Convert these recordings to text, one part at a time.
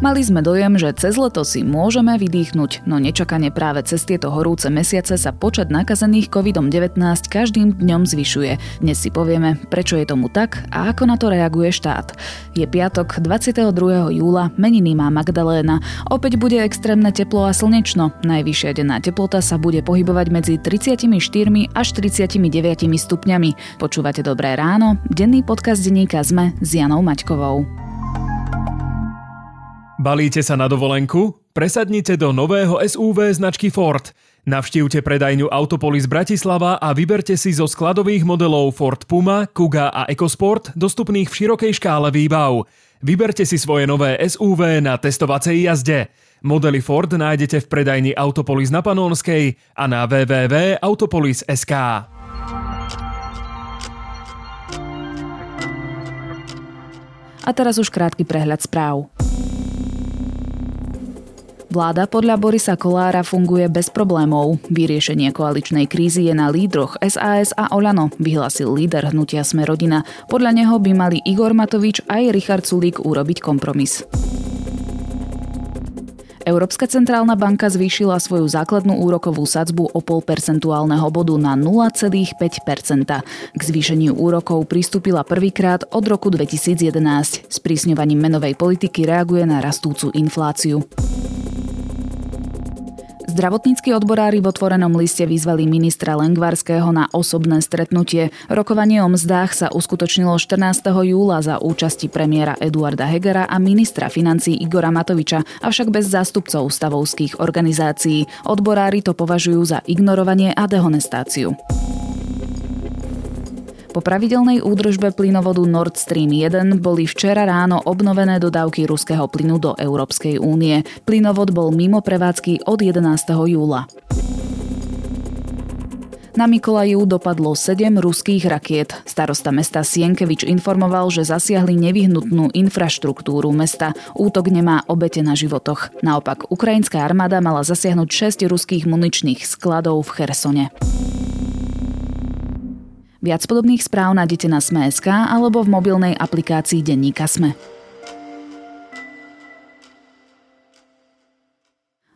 Mali sme dojem, že cez leto si môžeme vydýchnuť, no nečakane práve cez tieto horúce mesiace sa počet nakazených COVID-19 každým dňom zvyšuje. Dnes si povieme, prečo je tomu tak a ako na to reaguje štát. Je piatok 22. júla, meniny má Magdaléna. Opäť bude extrémne teplo a slnečno. Najvyššia denná teplota sa bude pohybovať medzi 34 až 39 stupňami. Počúvate Dobré ráno, denný podcast denníka ZME s Janou Maťkovou. Balíte sa na dovolenku? Presadnite do nového SUV značky Ford. Navštívte predajňu Autopolis Bratislava a vyberte si zo skladových modelov Ford Puma, Kuga a EcoSport dostupných v širokej škále výbav. Vyberte si svoje nové SUV na testovacej jazde. Modely Ford nájdete v predajni Autopolis na Panonskej a na www.autopolis.sk. A teraz už krátky prehľad správ. Vláda podľa Borisa Kolára funguje bez problémov. Vyriešenie koaličnej krízy je na lídroch SAS a Olano, vyhlasil líder hnutia Sme rodina. Podľa neho by mali Igor Matovič aj Richard Sulík urobiť kompromis. Európska centrálna banka zvýšila svoju základnú úrokovú sadzbu o pol percentuálneho bodu na 0,5% K zvýšeniu úrokov pristúpila prvýkrát od roku 2011. Sprísňovaním menovej politiky reaguje na rastúcu infláciu. Zdravotníckí odborári v otvorenom liste vyzvali ministra Lengvarského na osobné stretnutie. Rokovanie o mzdách sa uskutočnilo 14. júla za účasti premiéra Eduarda Hegera a ministra financí Igora Matoviča, avšak bez zástupcov stavovských organizácií. Odborári to považujú za ignorovanie a dehonestáciu. Po pravidelnej údržbe plynovodu Nord Stream 1 boli včera ráno obnovené dodávky ruského plynu do Európskej únie. Plynovod bol mimo prevádzky od 11. júla. Na Mikolaju dopadlo 7 ruských rakiet. Starosta mesta Sienkevič informoval, že zasiahli nevyhnutnú infraštruktúru mesta. Útok nemá obete na životoch. Naopak, ukrajinská armáda mala zasiahnuť 6 ruských muničných skladov v Chersone. Viac podobných správ nájdete na Sme.sk alebo v mobilnej aplikácii Denníka Sme.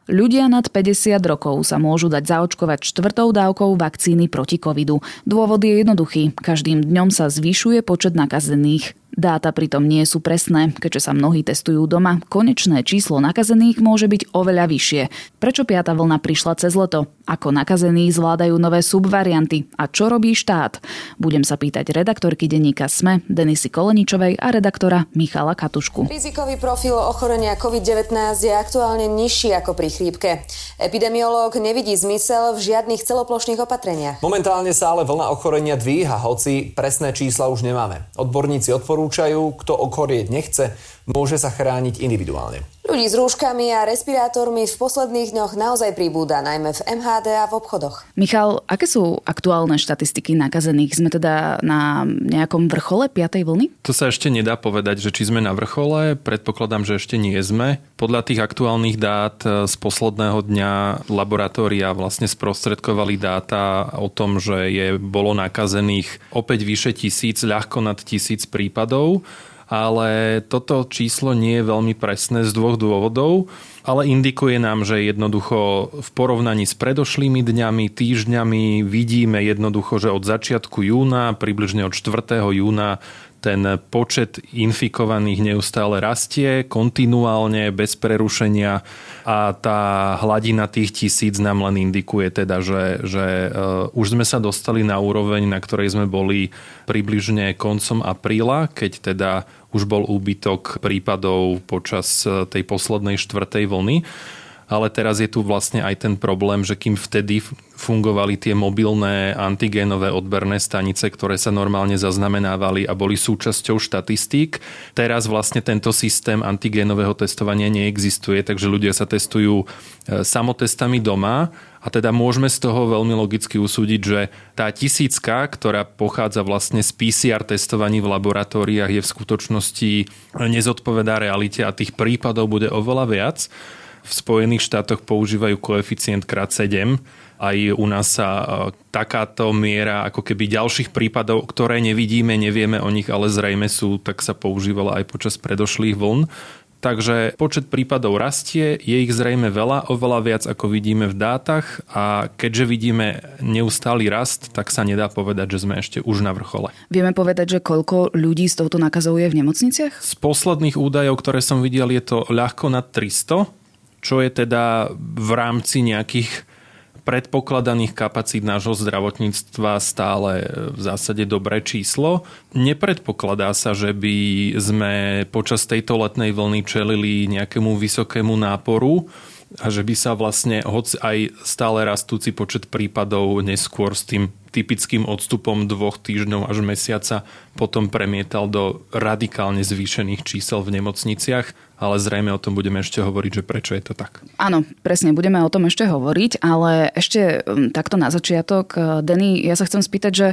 Ľudia nad 50 rokov sa môžu dať zaočkovať štvrtou dávkou vakcíny proti covidu. Dôvod je jednoduchý. Každým dňom sa zvyšuje počet nakazených. Dáta pritom nie sú presné, keďže sa mnohí testujú doma. Konečné číslo nakazených môže byť oveľa vyššie. Prečo piata vlna prišla cez leto? Ako nakazení zvládajú nové subvarianty? A čo robí štát? Budem sa pýtať redaktorky denníka SME Denisy Koleničovej a redaktora Michala Katušku. Rizikový profil ochorenia COVID-19 je aktuálne nižší ako pri chrípke. Epidemiológ nevidí zmysel v žiadnych celoplošných opatreniach. Momentálne sa ale vlna ochorenia dvíha, hoci presné čísla už nemáme. Odborníci odporúčajú odporúčajú, kto okorieť nechce, môže sa chrániť individuálne. Ľudí s rúškami a respirátormi v posledných dňoch naozaj pribúda, najmä v MHD a v obchodoch. Michal, aké sú aktuálne štatistiky nakazených? Sme teda na nejakom vrchole 5. vlny? To sa ešte nedá povedať, že či sme na vrchole. Predpokladám, že ešte nie sme. Podľa tých aktuálnych dát e, z posledného dňa laboratória vlastne sprostredkovali dáta o tom, že je, bolo nakazených opäť vyše tisíc, ľahko nad tisíc prípadov ale toto číslo nie je veľmi presné z dvoch dôvodov, ale indikuje nám, že jednoducho v porovnaní s predošlými dňami, týždňami vidíme jednoducho, že od začiatku júna, približne od 4. júna ten počet infikovaných neustále rastie kontinuálne, bez prerušenia a tá hladina tých tisíc nám len indikuje teda, že, že uh, už sme sa dostali na úroveň, na ktorej sme boli približne koncom apríla, keď teda už bol úbytok prípadov počas e, tej poslednej štvrtej vlny. Ale teraz je tu vlastne aj ten problém, že kým vtedy fungovali tie mobilné antigénové odberné stanice, ktoré sa normálne zaznamenávali a boli súčasťou štatistík, teraz vlastne tento systém antigénového testovania neexistuje, takže ľudia sa testujú e, samotestami doma a teda môžeme z toho veľmi logicky usúdiť, že tá tisícka, ktorá pochádza vlastne z PCR testovaní v laboratóriách, je v skutočnosti nezodpovedá realite a tých prípadov bude oveľa viac v Spojených štátoch používajú koeficient krát 7. Aj u nás sa e, takáto miera ako keby ďalších prípadov, ktoré nevidíme, nevieme o nich, ale zrejme sú, tak sa používala aj počas predošlých vln. Takže počet prípadov rastie, je ich zrejme veľa, oveľa viac ako vidíme v dátach a keďže vidíme neustály rast, tak sa nedá povedať, že sme ešte už na vrchole. Vieme povedať, že koľko ľudí s touto nakazou je v nemocniciach? Z posledných údajov, ktoré som videl, je to ľahko nad 300, čo je teda v rámci nejakých predpokladaných kapacít nášho zdravotníctva stále v zásade dobré číslo. Nepredpokladá sa, že by sme počas tejto letnej vlny čelili nejakému vysokému náporu a že by sa vlastne hoď aj stále rastúci počet prípadov neskôr s tým typickým odstupom dvoch týždňov až mesiaca potom premietal do radikálne zvýšených čísel v nemocniciach ale zrejme o tom budeme ešte hovoriť, že prečo je to tak. Áno, presne, budeme o tom ešte hovoriť, ale ešte um, takto na začiatok, uh, Denny, ja sa chcem spýtať, že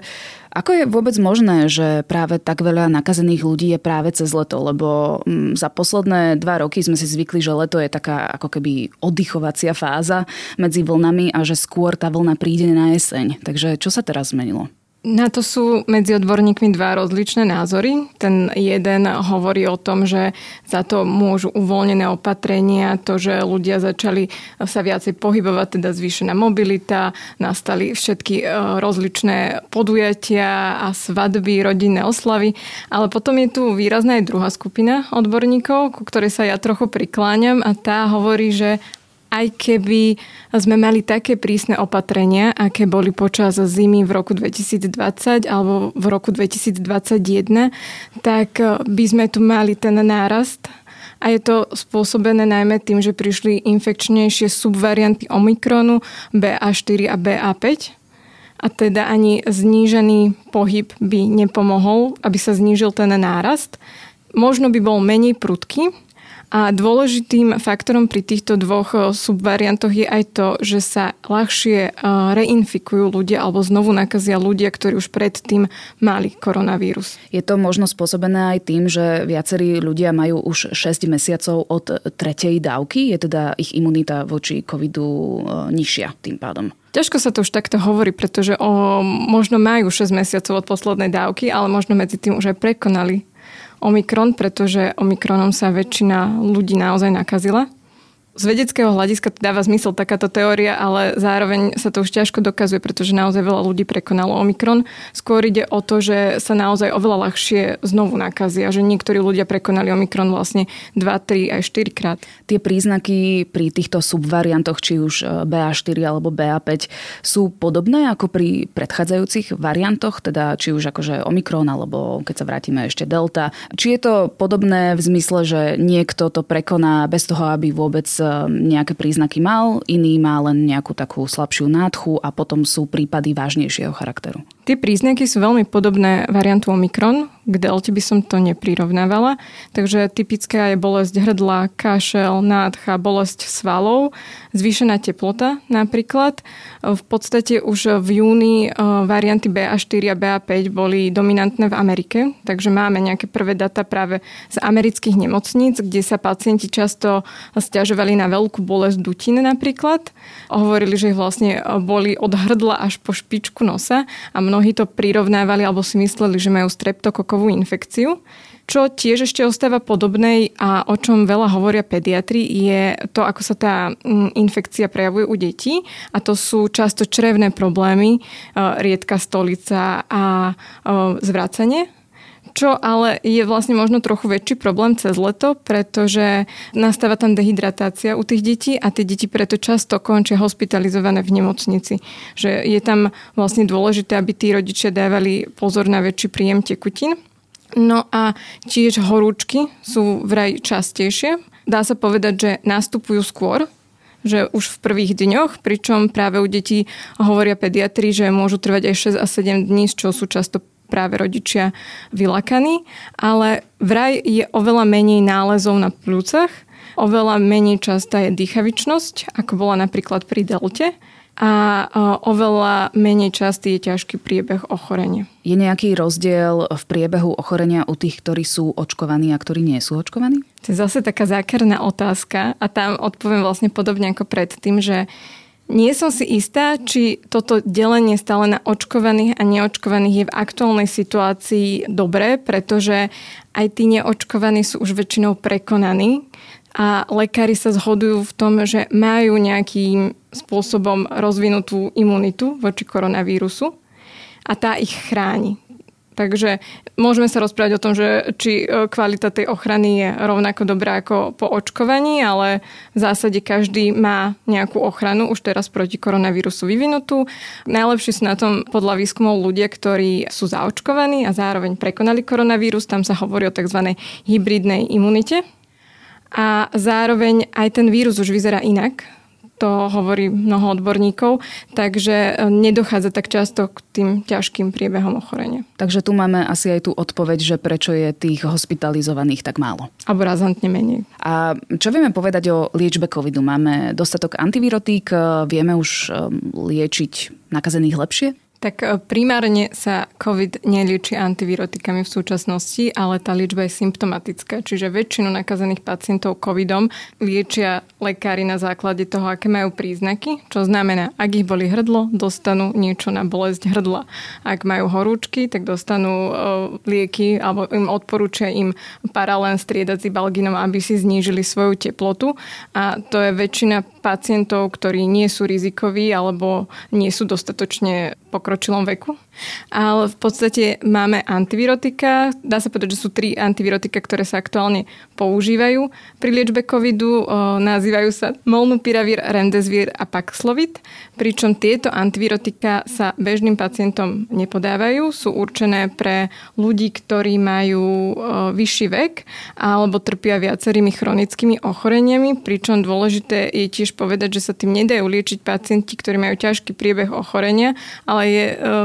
ako je vôbec možné, že práve tak veľa nakazených ľudí je práve cez leto? Lebo um, za posledné dva roky sme si zvykli, že leto je taká ako keby oddychovacia fáza medzi vlnami a že skôr tá vlna príde na jeseň. Takže čo sa teraz zmenilo? Na to sú medzi odborníkmi dva rozličné názory. Ten jeden hovorí o tom, že za to môžu uvoľnené opatrenia, to, že ľudia začali sa viacej pohybovať, teda zvýšená mobilita, nastali všetky e, rozličné podujatia a svadby, rodinné oslavy. Ale potom je tu výrazná aj druhá skupina odborníkov, ku ktorej sa ja trochu prikláňam a tá hovorí, že aj keby sme mali také prísne opatrenia, aké boli počas zimy v roku 2020 alebo v roku 2021, tak by sme tu mali ten nárast a je to spôsobené najmä tým, že prišli infekčnejšie subvarianty Omikronu BA4 a BA5 a teda ani znížený pohyb by nepomohol, aby sa znížil ten nárast. Možno by bol menej prudký, a dôležitým faktorom pri týchto dvoch eh, subvariantoch je aj to, že sa ľahšie eh, reinfikujú ľudia alebo znovu nakazia ľudia, ktorí už predtým mali koronavírus. Je to možno spôsobené aj tým, že viacerí ľudia majú už 6 mesiacov od tretej dávky, je teda ich imunita voči covidu eh, nižšia tým pádom. Ťažko sa to už takto hovorí, pretože o, možno majú 6 mesiacov od poslednej dávky, ale možno medzi tým už aj prekonali Omikron, pretože Omikronom sa väčšina ľudí naozaj nakazila z vedeckého hľadiska to dáva zmysel takáto teória, ale zároveň sa to už ťažko dokazuje, pretože naozaj veľa ľudí prekonalo Omikron. Skôr ide o to, že sa naozaj oveľa ľahšie znovu nakazia, že niektorí ľudia prekonali Omikron vlastne 2, 3 aj 4 krát. Tie príznaky pri týchto subvariantoch, či už e, BA4 alebo BA5, sú podobné ako pri predchádzajúcich variantoch, teda či už akože Omikron alebo keď sa vrátime ešte Delta. Či je to podobné v zmysle, že niekto to prekoná bez toho, aby vôbec nejaké príznaky mal, iný má len nejakú takú slabšiu nádchu a potom sú prípady vážnejšieho charakteru. Tie príznaky sú veľmi podobné variantu Omikron, k delte by som to neprirovnávala. Takže typická je bolesť hrdla, kašel, nádcha, bolesť svalov, zvýšená teplota napríklad. V podstate už v júni e, varianty BA4 a BA5 boli dominantné v Amerike, takže máme nejaké prvé data práve z amerických nemocníc, kde sa pacienti často stiažovali na veľkú bolesť dutín napríklad. Hovorili, že ich vlastne boli od hrdla až po špičku nosa a mnohí to prirovnávali alebo si mysleli, že majú streptokokovú infekciu. Čo tiež ešte ostáva podobnej a o čom veľa hovoria pediatri, je to, ako sa tá mm, infekcia prejavuje u detí. A to sú často črevné problémy, e, riedka stolica a e, zvracanie čo ale je vlastne možno trochu väčší problém cez leto, pretože nastáva tam dehydratácia u tých detí a tie deti preto často končia hospitalizované v nemocnici. Že je tam vlastne dôležité, aby tí rodičia dávali pozor na väčší príjem tekutín. No a tiež horúčky sú vraj častejšie. Dá sa povedať, že nastupujú skôr, že už v prvých dňoch, pričom práve u detí hovoria pediatri, že môžu trvať aj 6 a 7 dní, čoho sú často práve rodičia vylakaní, ale vraj je oveľa menej nálezov na plúcach, oveľa menej častá je dýchavičnosť, ako bola napríklad pri delte a oveľa menej častý je ťažký priebeh ochorenia. Je nejaký rozdiel v priebehu ochorenia u tých, ktorí sú očkovaní a ktorí nie sú očkovaní? To je zase taká zákerná otázka a tam odpoviem vlastne podobne ako predtým, že Nie som si istá, či toto delenie stále na očkovaných a neočkovaných je v aktuálnej situácii dobré, pretože aj tí neočkovaní sú už väčšinou prekonaní a lekári sa zhodujú v tom, že majú nejakým spôsobom rozvinutú imunitu voči koronavírusu a tá ich chráni. Takže môžeme sa rozprávať o tom, že či e, kvalita tej ochrany je rovnako dobrá ako po očkovaní, ale v zásade každý má nejakú ochranu už teraz proti koronavírusu vyvinutú. Najlepšie sú na tom podľa výskumov ľudia, ktorí sú zaočkovaní a zároveň prekonali koronavírus. Tam sa hovorí o tzv. hybridnej imunite. A zároveň aj ten vírus už vyzerá inak to hovorí mnoho odborníkov, takže e, nedochádza tak často k tým ťažkým priebehom ochorenia. Takže tu máme asi aj tú odpoveď, že prečo je tých hospitalizovaných tak málo. Abo razantne menej. A čo vieme povedať o liečbe covidu? Máme dostatok antivirotík, vieme už e, liečiť nakazených lepšie? Tak e, primárne sa COVID nelieči antivirotikami v súčasnosti, ale tá liečba je symptomatická, čiže väčšinu nakazených pacientov COVIDom liečia lekári na základe toho, aké majú príznaky, čo znamená, ak ich boli hrdlo, dostanú niečo na bolesť hrdla. Ak majú horúčky, tak dostanú e, lieky alebo im odporúčia im paralén striedať s ibalginom, aby si znížili svoju teplotu a to je väčšina pacientov, ktorí nie sú rizikoví alebo nie sú dostatočne pokročilom veku. Ale v podstate máme antivirotika. Dá sa povedať, že sú tri antivirotika, ktoré sa aktuálne používajú. Pri liečbe covidu o, nazývajú sa molnupiravir, remdesivir a paxlovid. Pričom tieto antivirotika sa bežným pacientom nepodávajú. Sú určené pre ľudí, ktorí majú vyšší vek alebo trpia viacerými chronickými ochoreniami. Pričom dôležité je tiež povedať, že sa tým nedajú liečiť pacienti, ktorí majú ťažký priebeh ochorenia, ale je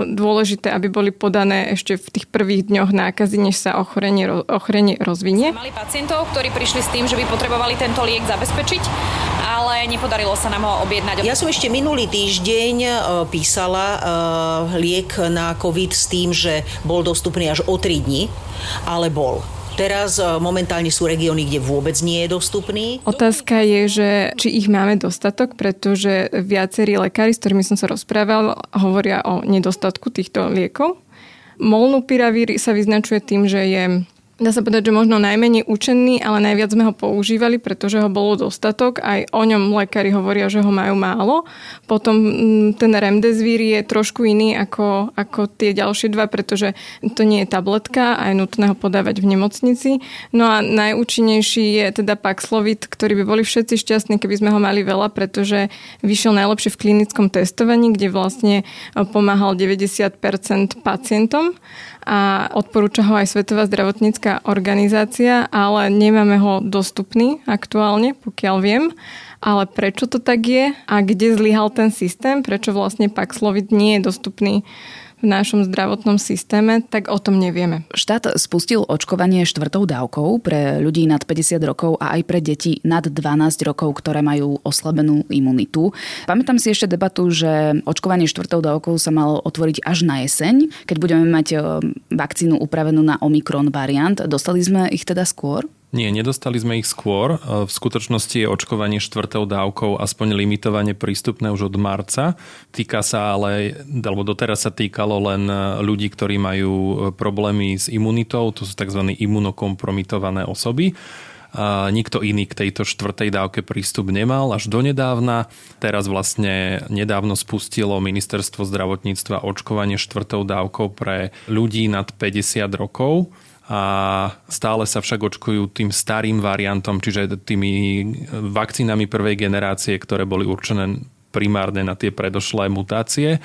dôležité dôležité, aby boli podané ešte v tých prvých dňoch nákazy, než sa ochorenie, ochorenie rozvinie. Mali pacientov, ktorí prišli s tým, že by potrebovali tento liek zabezpečiť, ale nepodarilo sa nám ho objednať. Ja som ešte minulý týždeň e, písala e, liek na COVID s tým, že bol dostupný až o 3 dní, ale bol. Teraz e, momentálne sú regióny, kde vôbec nie je dostupný. Otázka je, že či ich máme dostatok, pretože viacerí lekári, s ktorými som sa rozprával, hovoria o nedostatku týchto liekov. Molnupiravír sa vyznačuje tým, že je dá sa povedať, že možno najmenej učený, ale najviac sme ho používali, pretože ho bolo dostatok. Aj o ňom lekári hovoria, že ho majú málo. Potom mm, ten remdesivir je trošku iný ako, ako tie ďalšie dva, pretože to nie je tabletka a je nutné ho podávať v nemocnici. No a najúčinnejší je teda Paxlovid, ktorý by boli všetci šťastní, keby sme ho mali veľa, pretože vyšiel najlepšie v klinickom testovaní, kde vlastne pomáhal 90% pacientom a odporúča ho aj Svetová zdravotnícká organizácia, ale nemáme ho dostupný aktuálne, pokiaľ viem. Ale prečo to tak je a kde zlyhal ten systém, prečo vlastne Paxlovid nie je dostupný v našom zdravotnom systéme, tak o tom nevieme. Štát spustil očkovanie štvrtou dávkou pre ľudí nad 50 rokov a aj pre deti nad 12 rokov, ktoré majú oslabenú imunitu. Pamätám si ešte debatu, že očkovanie štvrtou dávkou sa malo otvoriť až na jeseň, keď budeme mať e, vakcínu upravenú na Omikron variant. Dostali sme ich teda skôr? Nie, nedostali sme ich skôr. E, v skutočnosti je očkovanie štvrtou dávkou aspoň limitovane prístupné už od marca. Týka sa ale, alebo doteraz sa týkalo len e, ľudí, ktorí majú e, problémy s imunitou, to sú tzv. imunokompromitované osoby. A nikto iný k tejto štvrtej dávke prístup nemal až donedávna. Teraz vlastne nedávno spustilo ministerstvo zdravotníctva očkovanie štvrtou dávkou pre ľudí nad 50 rokov a stále sa však očkujú tým starým variantom, čiže tými vakcínami prvej generácie, ktoré boli určené primárne na tie predošlé mutácie.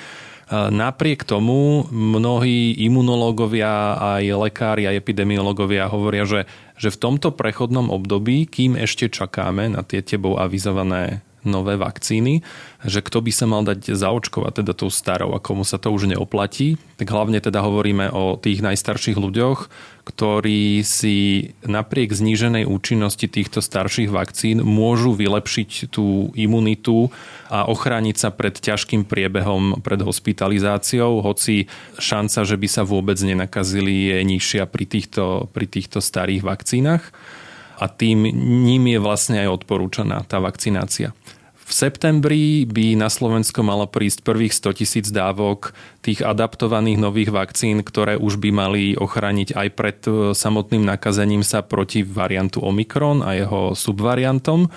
Napriek tomu mnohí imunológovia, aj lekári, aj epidemiológovia hovoria, že, že v tomto prechodnom období, kým ešte čakáme na tie tebou avizované nové vakcíny, že kto by sa mal dať zaočkovať teda tou starou a komu sa to už neoplatí, tak hlavne teda hovoríme o tých najstarších ľuďoch, ktorí si napriek zníženej účinnosti týchto starších vakcín môžu vylepšiť tú imunitu a ochrániť sa pred ťažkým priebehom, pred hospitalizáciou, hoci šanca, že by sa vôbec nenakazili je nižšia pri týchto, pri týchto starých vakcínach a tým ním je vlastne aj odporúčaná tá vakcinácia. V septembri by na Slovensko malo prísť prvých 100 tisíc dávok tých adaptovaných nových vakcín, ktoré už by mali ochrániť aj pred e, samotným nakazením sa proti variantu Omikron a jeho subvariantom.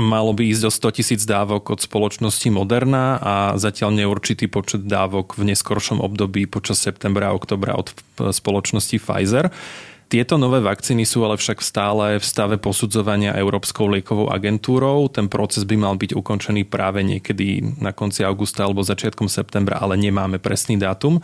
Malo by ísť o 100 tisíc dávok od spoločnosti Moderna a zatiaľ neurčitý počet dávok v neskoršom období počas septembra a oktobra od spoločnosti Pfizer. Tieto nové vakcíny sú ale však stále v stave posudzovania Európskou liekovou agentúrou. Ten proces by mal byť ukončený práve niekedy na konci augusta alebo začiatkom septembra, ale nemáme presný dátum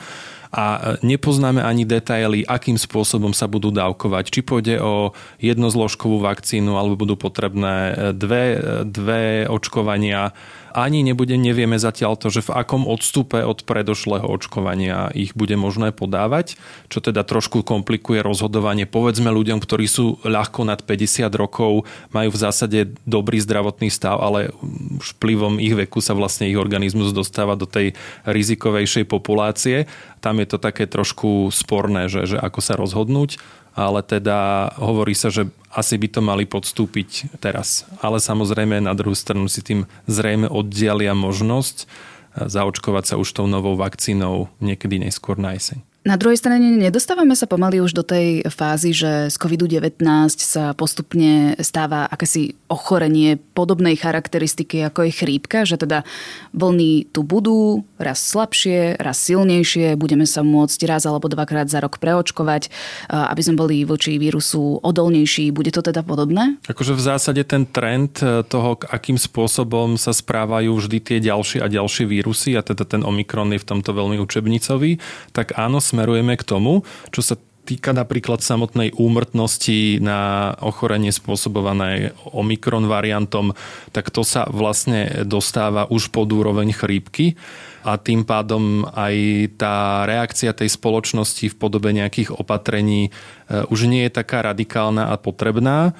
a nepoznáme ani detaily, akým spôsobom sa budú dávkovať. Či pôjde o jednozložkovú vakcínu, alebo budú potrebné dve, dve očkovania ani nebude, nevieme zatiaľ to, že v akom odstupe od predošlého očkovania ich bude možné podávať, čo teda trošku komplikuje rozhodovanie. Povedzme ľuďom, ktorí sú ľahko nad 50 rokov, majú v zásade dobrý zdravotný stav, ale vplyvom ich veku sa vlastne ich organizmus dostáva do tej rizikovejšej populácie. Tam je to také trošku sporné, že, že ako sa rozhodnúť ale teda hovorí sa, že asi by to mali podstúpiť teraz. Ale samozrejme na druhú stranu si tým zrejme oddialia možnosť zaočkovať sa už tou novou vakcínou niekedy neskôr na jeseň. Na druhej strane nedostávame sa pomaly už do tej fázy, že z COVID-19 sa postupne stáva akési ochorenie podobnej charakteristiky ako je chrípka, že teda vlny tu budú, raz slabšie, raz silnejšie, budeme sa môcť raz alebo dvakrát za rok preočkovať, aby sme boli voči vírusu odolnejší. Bude to teda podobné? Akože v zásade ten trend e, toho, akým spôsobom sa správajú vždy tie ďalšie a ďalšie vírusy, a teda ten Omikron je v tomto veľmi učebnicový, tak áno, smerujeme k tomu, čo sa týka napríklad samotnej úmrtnosti na ochorenie spôsobované Omikron variantom, tak to sa vlastne dostáva už pod úroveň chrípky a tým pádom aj tá reakcia tej spoločnosti v podobe nejakých opatrení e, už nie je taká radikálna a potrebná.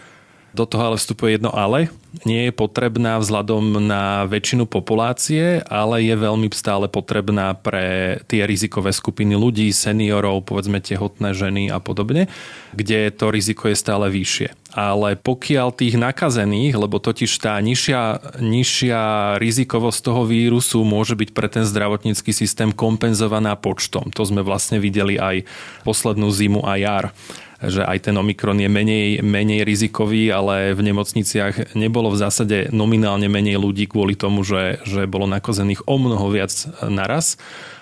Do toho ale vstupuje jedno ale. Nie je potrebná vzhľadom na väčšinu populácie, ale je veľmi stále potrebná pre tie rizikové skupiny ľudí, seniorov, povedzme tehotné ženy a podobne, kde to riziko je stále vyššie. Ale pokiaľ tých nakazených, lebo totiž tá nižšia, nižšia rizikovosť toho vírusu môže byť pre ten zdravotnícky systém kompenzovaná počtom. To sme vlastne videli aj poslednú zimu a jar že aj ten Omikron je menej, menej rizikový, ale v nemocniciach nebolo v zásade nominálne menej ľudí kvôli tomu, že, že bolo nakazených o mnoho viac naraz.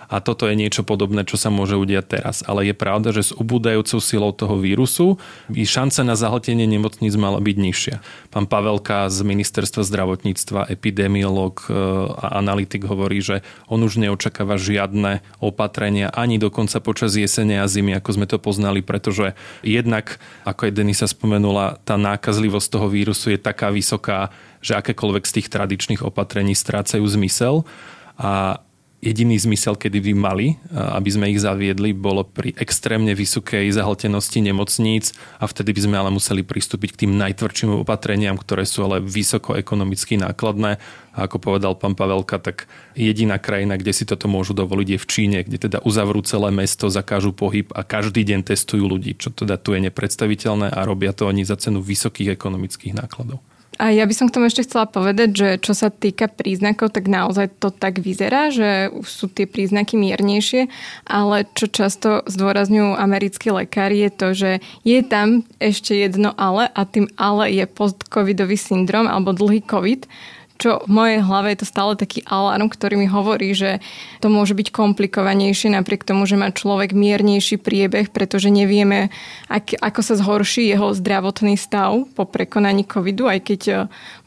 A toto je niečo podobné, čo sa môže udiať teraz. Ale je pravda, že s ubúdajúcou silou toho vírusu by šanca na zahltenie nemocníc mala byť nižšia. Pán Pavelka z ministerstva zdravotníctva, epidemiolog e, a analytik hovorí, že on už neočakáva žiadne opatrenia ani dokonca počas jesene a zimy, ako sme to poznali, pretože jednak, ako aj Denisa spomenula, tá nákazlivosť toho vírusu je taká vysoká, že akékoľvek z tých tradičných opatrení strácajú zmysel. A jediný zmysel, kedy by mali, aby sme ich zaviedli, bolo pri extrémne vysokej zahltenosti nemocníc a vtedy by sme ale museli pristúpiť k tým najtvrdším opatreniam, ktoré sú ale vysoko ekonomicky nákladné. A ako povedal pán Pavelka, tak jediná krajina, kde si toto môžu dovoliť je v Číne, kde teda uzavrú celé mesto, zakážu pohyb a každý deň testujú ľudí, čo teda tu je nepredstaviteľné a robia to oni za cenu vysokých ekonomických nákladov. A ja by som k tomu ešte chcela povedať, že čo sa týka príznakov, tak naozaj to tak vyzerá, že sú tie príznaky miernejšie, ale čo často zdôrazňujú americkí lekári je to, že je tam ešte jedno ale a tým ale je post-covidový syndrom alebo dlhý covid, čo v mojej hlave je to stále taký alarm, ktorý mi hovorí, že to môže byť komplikovanejšie napriek tomu, že má človek miernejší priebeh, pretože nevieme, ak, ako sa zhorší jeho zdravotný stav po prekonaní covidu, aj keď e,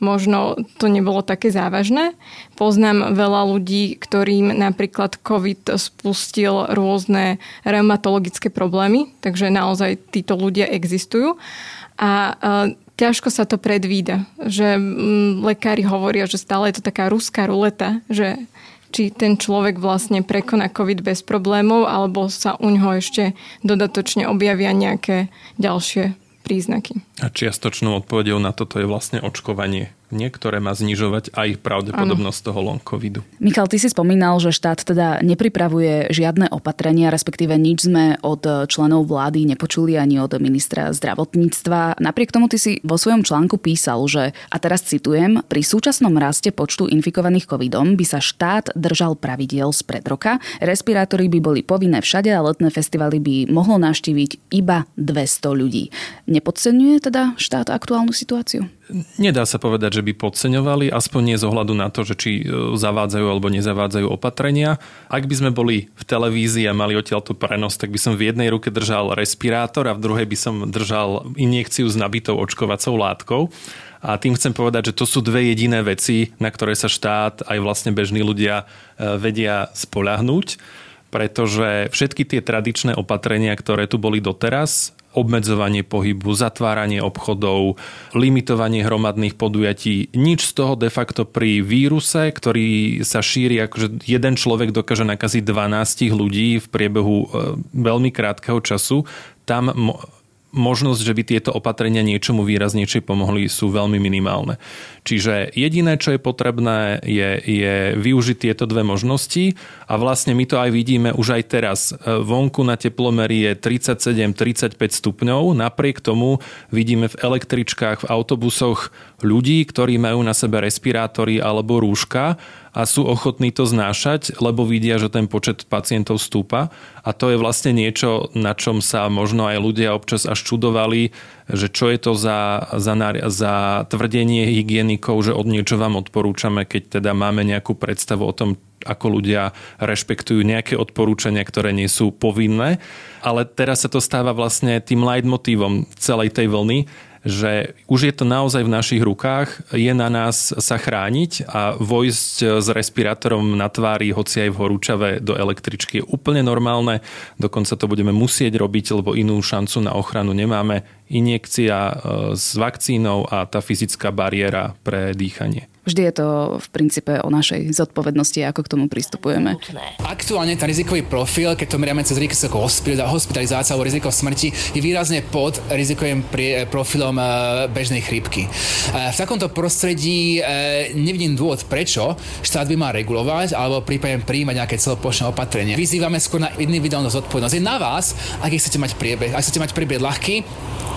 možno to nebolo také závažné. Poznám veľa ľudí, ktorým napríklad covid spustil rôzne reumatologické problémy, takže naozaj títo ľudia existujú. A e, ťažko sa to predvída. Že mm, lekári hovoria, že stále je to taká ruská ruleta, že či ten človek vlastne prekoná COVID bez problémov, alebo sa u ňoho ešte dodatočne objavia nejaké ďalšie príznaky. A čiastočnou odpovedou na toto je vlastne očkovanie, niektoré má znižovať aj pravdepodobnosť ano. toho long covidu. Michal, ty si spomínal, že štát teda nepripravuje žiadne opatrenia, respektíve nič sme od členov vlády nepočuli ani od ministra zdravotníctva. Napriek tomu ty si vo svojom článku písal, že, a teraz citujem, pri súčasnom raste počtu infikovaných covidom by sa štát držal pravidiel spred roka, respirátory by boli povinné všade a letné festivaly by mohlo navštíviť iba 200 ľudí. Nepodceňuje teda štát aktuálnu situáciu? Nedá sa povedať, že by podceňovali, aspoň nie z ohľadu na to, že či e, zavádzajú alebo nezavádzajú opatrenia. Ak by sme boli v televízii a mali odtiaľ tú prenos, tak by som v jednej ruke držal respirátor a v druhej by som držal injekciu s nabitou očkovacou látkou. A tým chcem povedať, že to sú dve jediné veci, na ktoré sa štát aj vlastne bežní ľudia e, vedia spolahnúť pretože všetky tie tradičné opatrenia, ktoré tu boli doteraz, obmedzovanie pohybu, zatváranie obchodov, limitovanie hromadných podujatí. Nič z toho de facto pri víruse, ktorý sa šíri, akože jeden človek dokáže nakaziť 12 ľudí v priebehu e, veľmi krátkeho času, tam možnosť, že by tieto opatrenia niečomu výraznejšie pomohli, sú veľmi minimálne. Čiže jediné, čo je potrebné, je, je využiť tieto dve možnosti a vlastne my to aj vidíme už aj teraz. Vonku na teplomeri je 37-35 stupňov, napriek tomu vidíme v električkách, v autobusoch ľudí, ktorí majú na sebe respirátory alebo rúška a sú ochotní to znášať, lebo vidia, že ten počet pacientov stúpa. A to je vlastne niečo, na čom sa možno aj ľudia občas až čudovali, že čo je to za, za, za tvrdenie hygienikov, že od niečo vám odporúčame, keď teda máme nejakú predstavu o tom, ako ľudia rešpektujú nejaké odporúčania, ktoré nie sú povinné. Ale teraz sa to stáva vlastne tým leitmotívom celej tej vlny, že už je to naozaj v našich rukách, je na nás sa chrániť a vojsť s respirátorom na tvári, hoci aj v horúčave do električky je úplne normálne. Dokonca to budeme musieť robiť, lebo inú šancu na ochranu nemáme. Injekcia e, s vakcínou a tá fyzická bariéra pre dýchanie. Vždy je to v princípe o našej zodpovednosti, ako k tomu pristupujeme. Aktuálne ten rizikový profil, keď to meriame cez riziko hospitalizácia alebo riziko smrti, je výrazne pod rizikovým profilom e, bežnej chrípky. E, v takomto prostredí nevidím dôvod, prečo štát by mal regulovať alebo prípadne príjmať nejaké celoplošné opatrenie. Vyzývame skôr na individuálnu zodpovednosť. Je na vás, ak chcete mať priebeh. Ak chcete mať priebeh ľahký,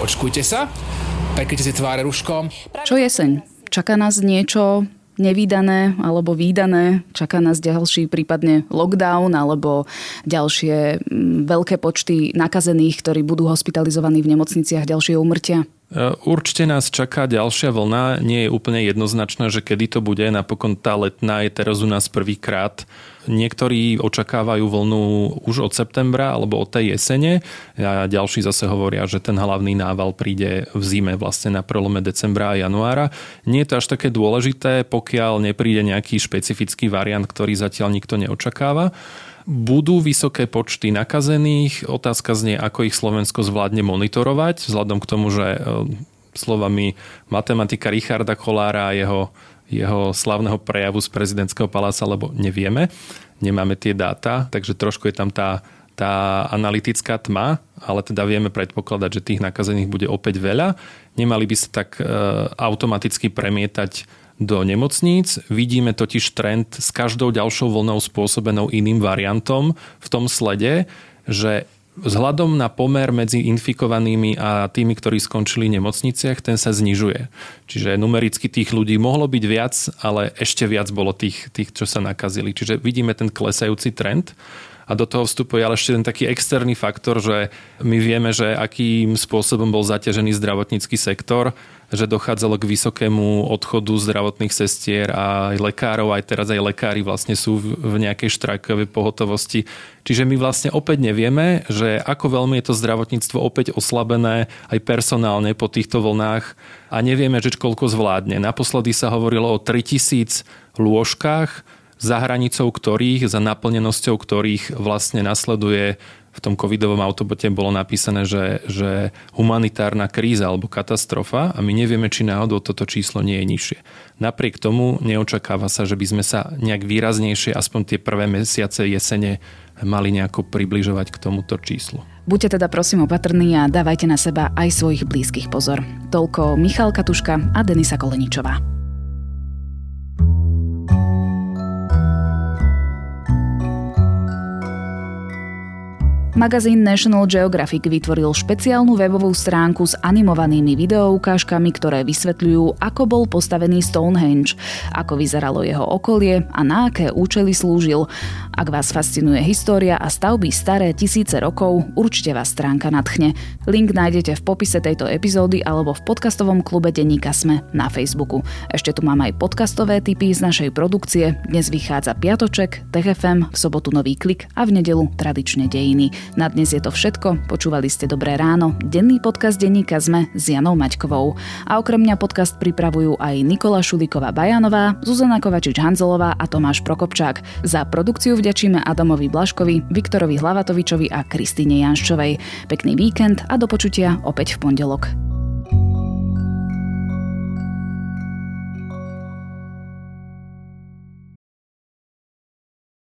očkujte sa, pekajte si tváre ruškom. Čo jeseň? Čaká nás niečo nevydané alebo výdané? Čaká nás ďalší prípadne lockdown alebo ďalšie mm, veľké počty nakazených, ktorí budú hospitalizovaní v nemocniciach, ďalšie umrtia? E, určite nás čaká ďalšia vlna. Nie je úplne jednoznačné, že kedy to bude. Napokon tá letná je teraz u nás prvýkrát Niektorí očakávajú vlnu už od septembra alebo od tej jesene a ďalší zase hovoria, že ten hlavný nával príde v zime vlastne na prelome decembra a januára. Nie je to až také dôležité, pokiaľ nepríde nejaký špecifický variant, ktorý zatiaľ nikto neočakáva. Budú vysoké počty nakazených. Otázka znie, ako ich Slovensko zvládne monitorovať, vzhľadom k tomu, že e, slovami matematika Richarda Kolára a jeho jeho slavného prejavu z prezidentského paláca, lebo nevieme, nemáme tie dáta, takže trošku je tam tá, tá analytická tma, ale teda vieme predpokladať, že tých nakazených bude opäť veľa. Nemali by sa tak e, automaticky premietať do nemocníc. Vidíme totiž trend s každou ďalšou vlnou spôsobenou iným variantom v tom slede, že Vzhľadom na pomer medzi infikovanými a tými, ktorí skončili v nemocniciach, ten sa znižuje. Čiže numericky tých ľudí mohlo byť viac, ale ešte viac bolo tých, tých čo sa nakazili. Čiže vidíme ten klesajúci trend. A do toho vstupuje ale ešte ten taký externý faktor, že my vieme, že akým spôsobom bol zaťažený zdravotnícky sektor, že dochádzalo k vysokému odchodu zdravotných sestier a aj lekárov, aj teraz aj lekári vlastne sú v nejakej štrajkovej pohotovosti. Čiže my vlastne opäť nevieme, že ako veľmi je to zdravotníctvo opäť oslabené aj personálne po týchto vlnách a nevieme, že koľko zvládne. Naposledy sa hovorilo o 3000 lôžkach, za hranicou ktorých, za naplnenosťou ktorých vlastne nasleduje v tom covidovom autobote bolo napísané, že, že humanitárna kríza alebo katastrofa a my nevieme, či náhodou toto číslo nie je nižšie. Napriek tomu neočakáva sa, že by sme sa nejak výraznejšie, aspoň tie prvé mesiace jesene, mali nejako približovať k tomuto číslu. Buďte teda prosím opatrní a dávajte na seba aj svojich blízkych pozor. Toľko Michal Katuška a Denisa Koleničová. Magazín National Geographic vytvoril špeciálnu webovú stránku s animovanými videoukážkami, ktoré vysvetľujú, ako bol postavený Stonehenge, ako vyzeralo jeho okolie a na aké účely slúžil. Ak vás fascinuje história a stavby staré tisíce rokov, určite vás stránka nadchne. Link nájdete v popise tejto epizódy alebo v podcastovom klube Deníka Sme na Facebooku. Ešte tu mám aj podcastové tipy z našej produkcie. Dnes vychádza Piatoček, TFM, v sobotu Nový klik a v nedelu tradične dejiny. Na dnes je to všetko. Počúvali ste Dobré ráno. Denný podcast denníka sme s Janou Maťkovou. A okrem mňa podcast pripravujú aj Nikola Šuliková Bajanová, Zuzana Kovačič-Hanzelová a Tomáš Prokopčák. Za produkciu vďačíme Adamovi Blaškovi, Viktorovi Hlavatovičovi a Kristine Janščovej. Pekný víkend a do počutia opäť v pondelok.